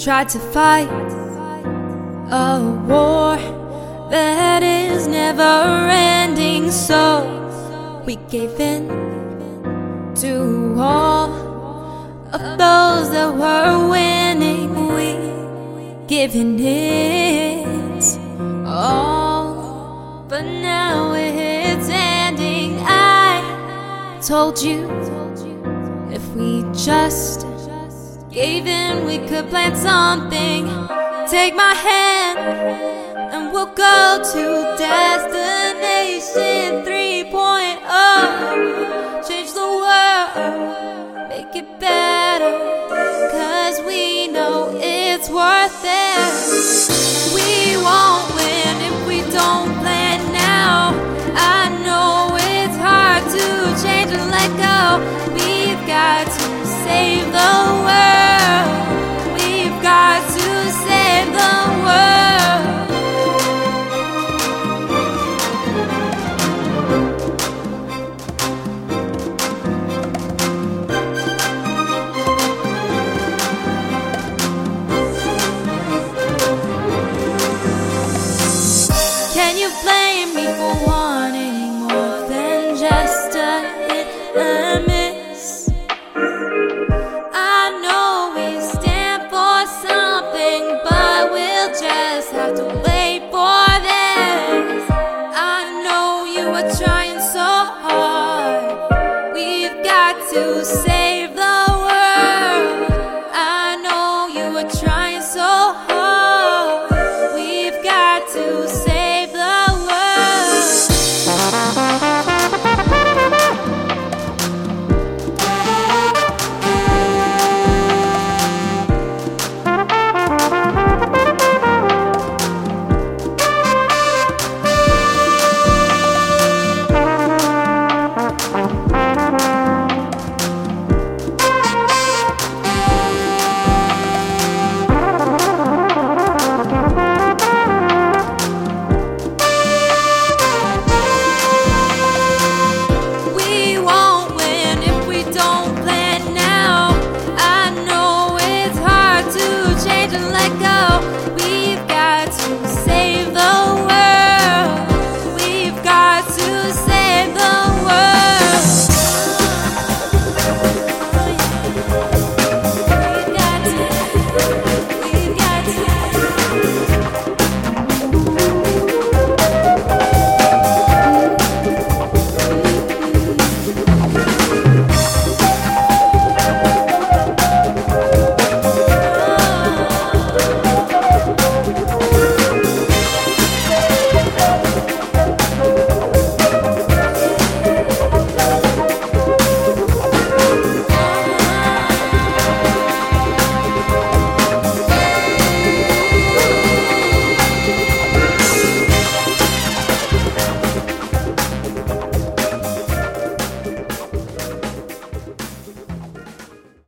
tried to fight a war that is never ending. So we gave in to all of those that were winning. We given it all, but now it's ending. I told you if we just gave in, we could plant something. Take my hand, and we'll go to destination you blame me for wanting more than just a hit and miss? I know we stand for something, but we'll just have to wait for this. I know you are trying so hard. We've got to say.